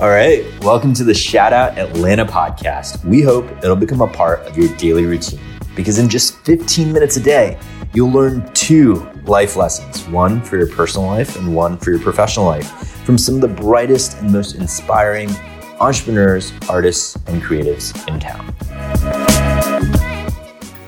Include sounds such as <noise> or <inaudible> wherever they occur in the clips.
All right, welcome to the Shout Out Atlanta podcast. We hope it'll become a part of your daily routine because in just 15 minutes a day, you'll learn two life lessons one for your personal life and one for your professional life from some of the brightest and most inspiring entrepreneurs, artists, and creatives in town.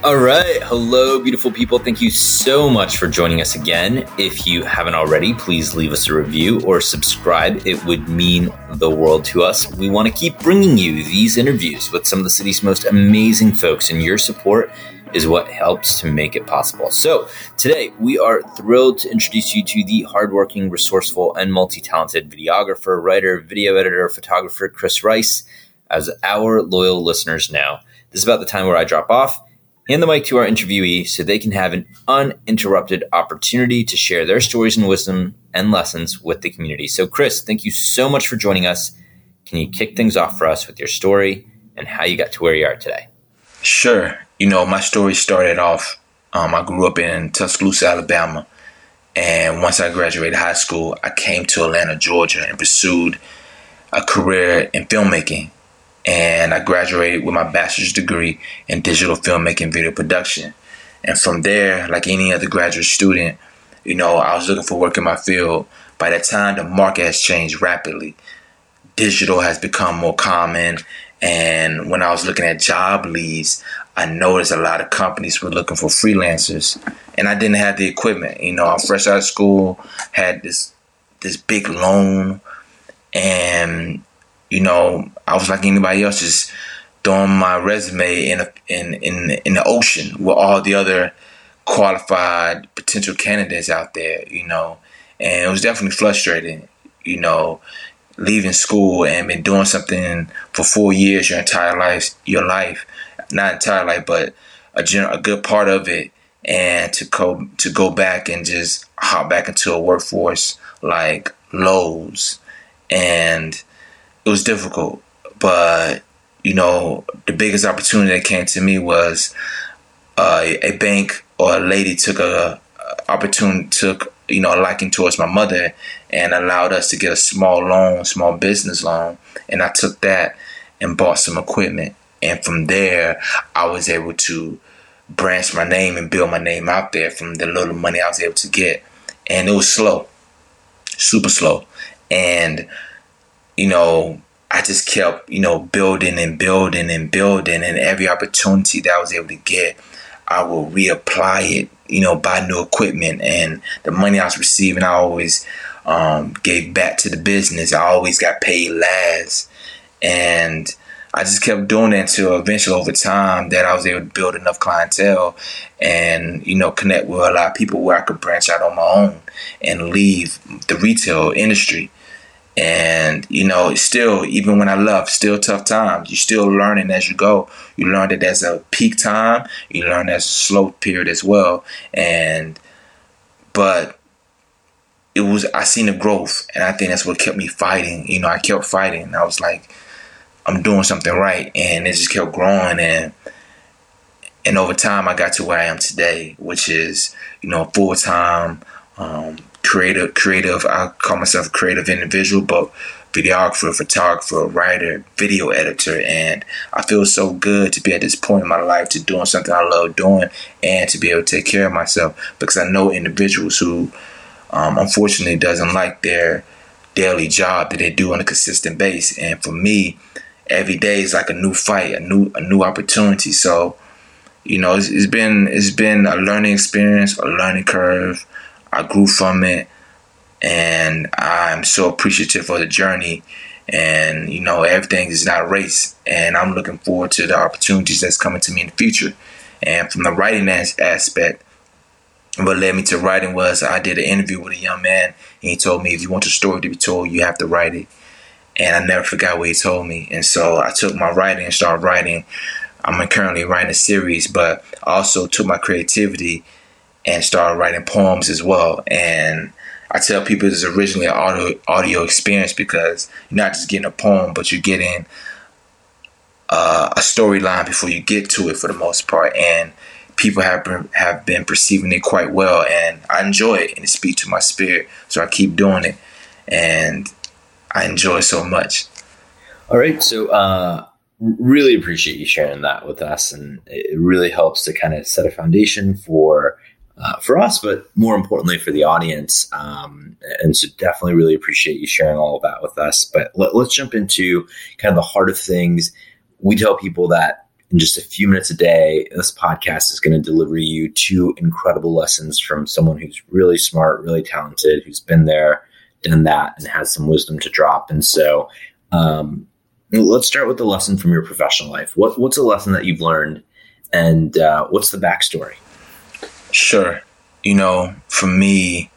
All right. Hello, beautiful people. Thank you so much for joining us again. If you haven't already, please leave us a review or subscribe. It would mean the world to us. We want to keep bringing you these interviews with some of the city's most amazing folks, and your support is what helps to make it possible. So, today we are thrilled to introduce you to the hardworking, resourceful, and multi talented videographer, writer, video editor, photographer Chris Price. As our loyal listeners know, this is about the time where I drop off hand the mic to our interviewee so they can have an uninterrupted opportunity to share their stories and wisdom and lessons with the community. So, Chris, thank you so much for joining us. Can you kick things off for us with your story and how you got to where you are today? Sure. You know, my story started off, um, I grew up in Tuscaloosa, Alabama. And once I graduated high school, I came to Atlanta, Georgia, and pursued a career in filmmaking and I graduated with my bachelor's degree in digital filmmaking video production. And from there, like any other graduate student, you know, I was looking for work in my field. By that time, the market has changed rapidly. Digital has become more common. And when I was looking at job leads, I noticed a lot of companies were looking for freelancers. And I didn't have the equipment. You know, I'm fresh out of school, had this this big loan, and you know, I was like anybody else, just throwing my resume in a, in in in the ocean with all the other qualified potential candidates out there. You know, and it was definitely frustrating. You know, leaving school and been doing something for four years, your entire life, your life, not entire life, but a general, a good part of it, and to go to go back and just hop back into a workforce like Lowe's and it was difficult, but you know, the biggest opportunity that came to me was uh, a bank or a lady took a, a opportunity took you know a liking towards my mother and allowed us to get a small loan, small business loan, and I took that and bought some equipment, and from there I was able to branch my name and build my name out there from the little money I was able to get, and it was slow, super slow, and you know, I just kept, you know, building and building and building, and every opportunity that I was able to get, I will reapply it, you know, buy new equipment, and the money I was receiving, I always um, gave back to the business. I always got paid last, and I just kept doing that until eventually, over time, that I was able to build enough clientele and you know connect with a lot of people where I could branch out on my own and leave the retail industry and you know, still, even when I love, still tough times. You're still learning as you go. You learn that there's a peak time. You learn there's a slow period as well. And but it was I seen the growth, and I think that's what kept me fighting. You know, I kept fighting. I was like, I'm doing something right, and it just kept growing. And and over time, I got to where I am today, which is you know full time. Um, creative, creative. I call myself a creative individual, but videographer, photographer, writer, video editor, and I feel so good to be at this point in my life to doing something I love doing and to be able to take care of myself because I know individuals who, um, unfortunately, doesn't like their daily job that they do on a consistent base, and for me, every day is like a new fight, a new a new opportunity. So, you know, it's, it's been it's been a learning experience, a learning curve. I grew from it, and I'm so appreciative for the journey. And you know, everything is not a race, and I'm looking forward to the opportunities that's coming to me in the future. And from the writing aspect, what led me to writing was I did an interview with a young man, and he told me if you want your story to be told, you have to write it. And I never forgot what he told me. And so I took my writing and started writing. I'm currently writing a series, but also took my creativity and started writing poems as well. And I tell people it's originally an audio audio experience because you're not just getting a poem, but you're getting uh, a storyline before you get to it for the most part. And people have been, have been perceiving it quite well, and I enjoy it, and it speaks to my spirit. So I keep doing it, and I enjoy so much. All right. So, uh, really appreciate you sharing that with us. And it really helps to kind of set a foundation for. Uh, for us, but more importantly for the audience. Um, and so definitely really appreciate you sharing all of that with us. But let, let's jump into kind of the heart of things. We tell people that in just a few minutes a day, this podcast is going to deliver you two incredible lessons from someone who's really smart, really talented, who's been there, done that, and has some wisdom to drop. And so, um, let's start with the lesson from your professional life. What, what's a lesson that you've learned, and uh, what's the backstory? Sure. You know, for me,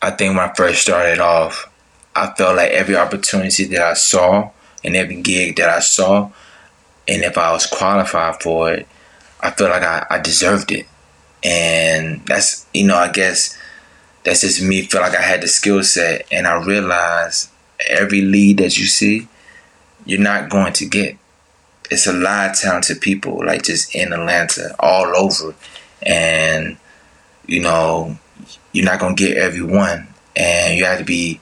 I think when I first started off, I felt like every opportunity that I saw and every gig that I saw, and if I was qualified for it, I felt like I, I deserved it. And that's, you know, I guess that's just me feel like I had the skill set. And I realized every lead that you see, you're not going to get. It's a lot of talented people, like just in Atlanta, all over. And, you know, you're not to get everyone. And you have to be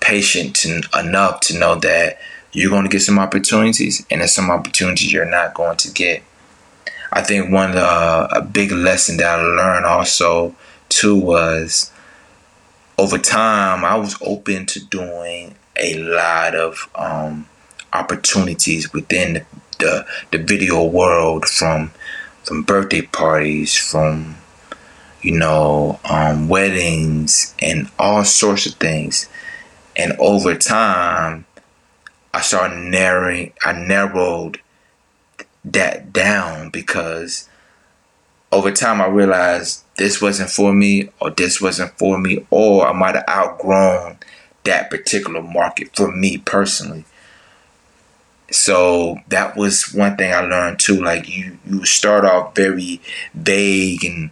patient to, enough to know that you're going to get some opportunities, and there's some opportunities you're not going to get. I think one of the, a big lesson that I learned also too was over time I was open to doing a lot of um, opportunities within the, the, the video world from from birthday parties from you know um, weddings and all sorts of things and over time I started narrowing, I narrowed that down because over time I realized this wasn't for me or this wasn't for me or I might have outgrown that particular market for me personally. So that was one thing I learned too. Like you, you start off very vague and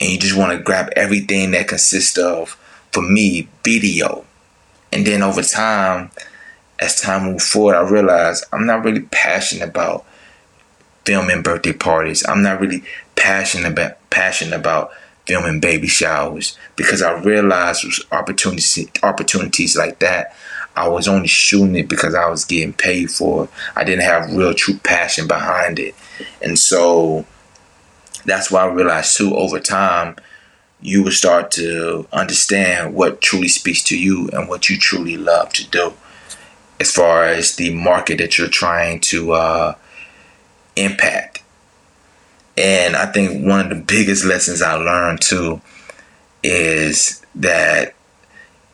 and you just want to grab everything that consists of, for me, video. And then over time, as time moved forward, I realized I'm not really passionate about filming birthday parties. I'm not really passionate about passionate about filming baby showers because I realized opportunities opportunities like that. I was only shooting it because I was getting paid for it. I didn't have real true passion behind it. And so that's why I realized too over time you will start to understand what truly speaks to you and what you truly love to do as far as the market that you're trying to uh, impact. And I think one of the biggest lessons I learned too is that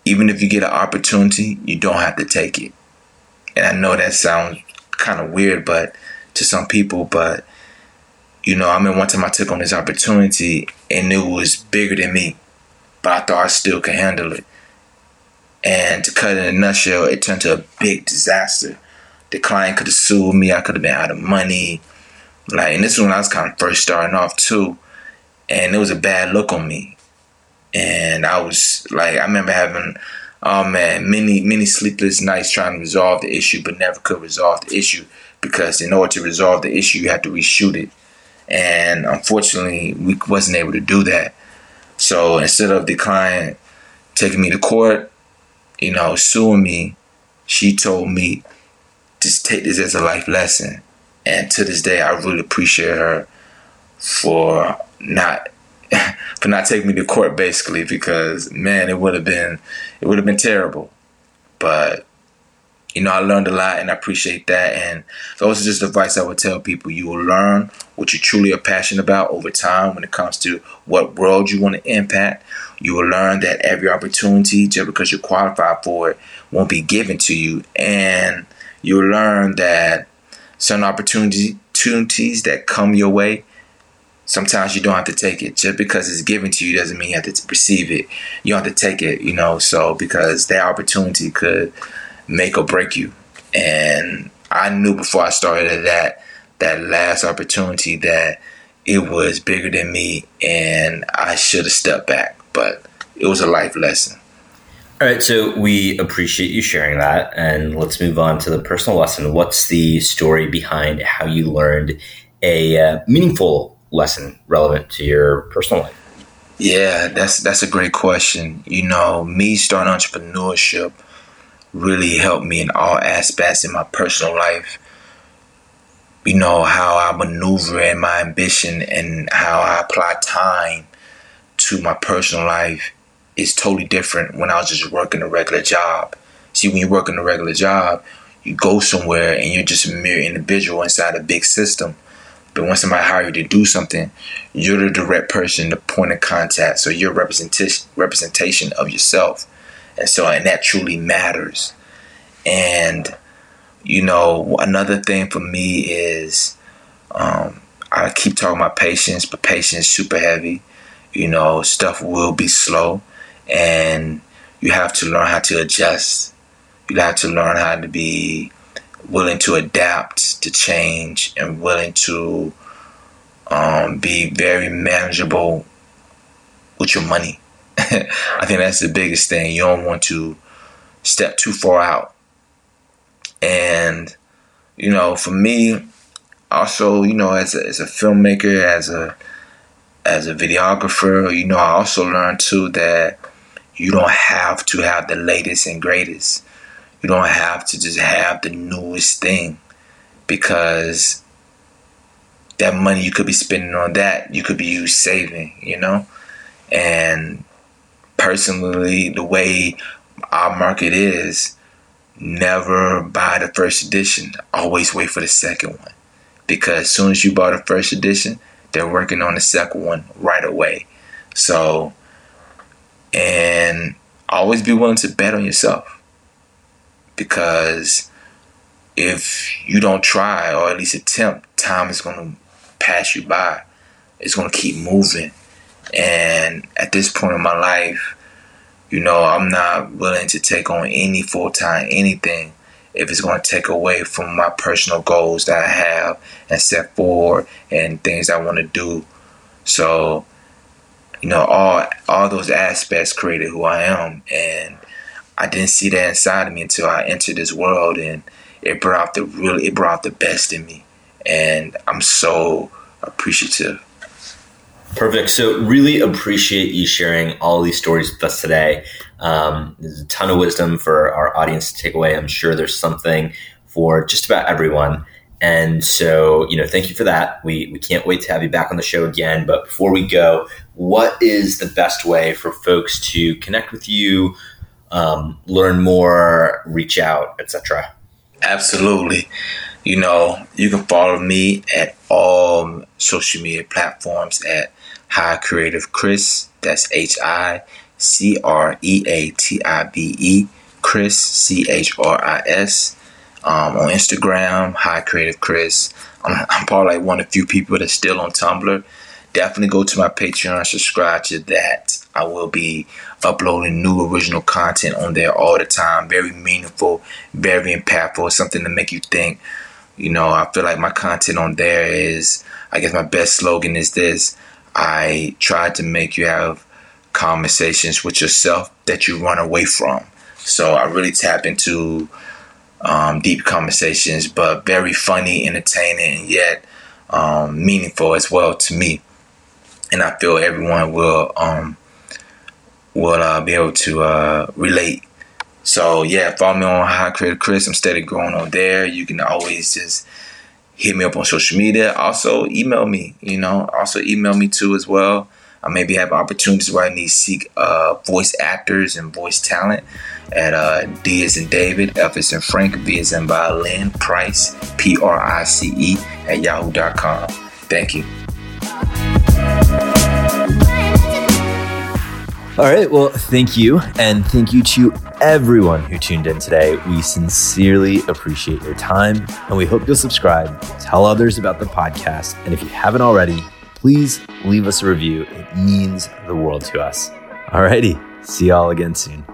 even if you get an opportunity, you don't have to take it. And I know that sounds kind of weird, but to some people, but you know, I mean, one time I took on this opportunity and it was bigger than me, but I thought I still could handle it. And to cut it in a nutshell, it turned to a big disaster. The client could have sued me. I could have been out of money. Like, and this is when I was kind of first starting off too. And it was a bad look on me. And I was like, I remember having, oh man, many, many sleepless nights trying to resolve the issue, but never could resolve the issue because in order to resolve the issue, you had to reshoot it. And unfortunately, we wasn't able to do that. So instead of the client taking me to court, you know, suing me, she told me just take this as a life lesson. And to this day, I really appreciate her for not <laughs> for not taking me to court, basically, because man, it would have been it would have been terrible. But you know, I learned a lot and I appreciate that. And those are just advice I would tell people. You will learn what you truly are passionate about over time when it comes to what world you want to impact. You will learn that every opportunity, just because you're qualified for it, won't be given to you. And you'll learn that certain opportunities opportunities that come your way, sometimes you don't have to take it. Just because it's given to you doesn't mean you have to receive it. You have to take it, you know, so because that opportunity could make or break you. And I knew before I started that that last opportunity that it was bigger than me and I should have stepped back, but it was a life lesson. All right, so we appreciate you sharing that. And let's move on to the personal lesson. What's the story behind how you learned a uh, meaningful lesson relevant to your personal life? Yeah, that's that's a great question. You know, me starting entrepreneurship really helped me in all aspects in my personal life. You know, how I maneuver in my ambition and how I apply time to my personal life is totally different when I was just working a regular job. See, when you work in a regular job, you go somewhere and you're just a mere individual inside a big system. But when somebody hire you to do something, you're the direct person, the point of contact. So you're representation representation of yourself. And so and that truly matters. And you know, another thing for me is um, I keep talking about patience, but patience super heavy. You know, stuff will be slow and you have to learn how to adjust. You have to learn how to be willing to adapt to change and willing to um, be very manageable with your money. <laughs> I think that's the biggest thing. You don't want to step too far out. And, you know, for me, also, you know, as a, as a filmmaker, as a as a videographer, you know, I also learned too that you don't have to have the latest and greatest. You don't have to just have the newest thing because that money you could be spending on that, you could be saving, you know? And personally, the way our market is, never buy the first edition. Always wait for the second one. Because as soon as you buy the first edition, they're working on the second one right away. So, and always be willing to bet on yourself because if you don't try or at least attempt, time is going to pass you by. It's going to keep moving. And at this point in my life, you know, I'm not willing to take on any full time anything if it's going to take away from my personal goals that I have and set forward and things I want to do. So, you know, all all those aspects created who I am, and I didn't see that inside of me until I entered this world, and it brought the really it brought the best in me, and I'm so appreciative. Perfect. So, really appreciate you sharing all these stories with us today. Um, there's a ton of wisdom for our audience to take away. I'm sure there's something for just about everyone. And so, you know, thank you for that. We, we can't wait to have you back on the show again. But before we go, what is the best way for folks to connect with you, um, learn more, reach out, etc.? Absolutely. You know, you can follow me at all social media platforms at High Creative Chris. That's H I C R E A T I B E. Chris, C H R I S um, on Instagram, High Creative Chris. I'm, I'm, probably like one of the few people that's still on Tumblr. Definitely go to my Patreon, subscribe to that. I will be uploading new original content on there all the time. Very meaningful, very impactful, something to make you think. You know, I feel like my content on there is, I guess my best slogan is this I try to make you have conversations with yourself that you run away from. So I really tap into um, deep conversations, but very funny, entertaining, and yet um, meaningful as well to me. And I feel everyone will um, will uh, be able to uh, relate. So yeah, follow me on High Creative Chris. I'm steady growing on there. You can always just hit me up on social media. Also email me. You know, also email me too as well. I maybe have opportunities where I need to seek uh, voice actors and voice talent at uh, D in David, F as in Frank, V as in Violin, Price, P R I C E at yahoo.com. Thank you. All right. Well, thank you. And thank you to everyone who tuned in today. We sincerely appreciate your time and we hope you'll subscribe, tell others about the podcast. And if you haven't already, please leave us a review. It means the world to us. Alrighty. See y'all again soon.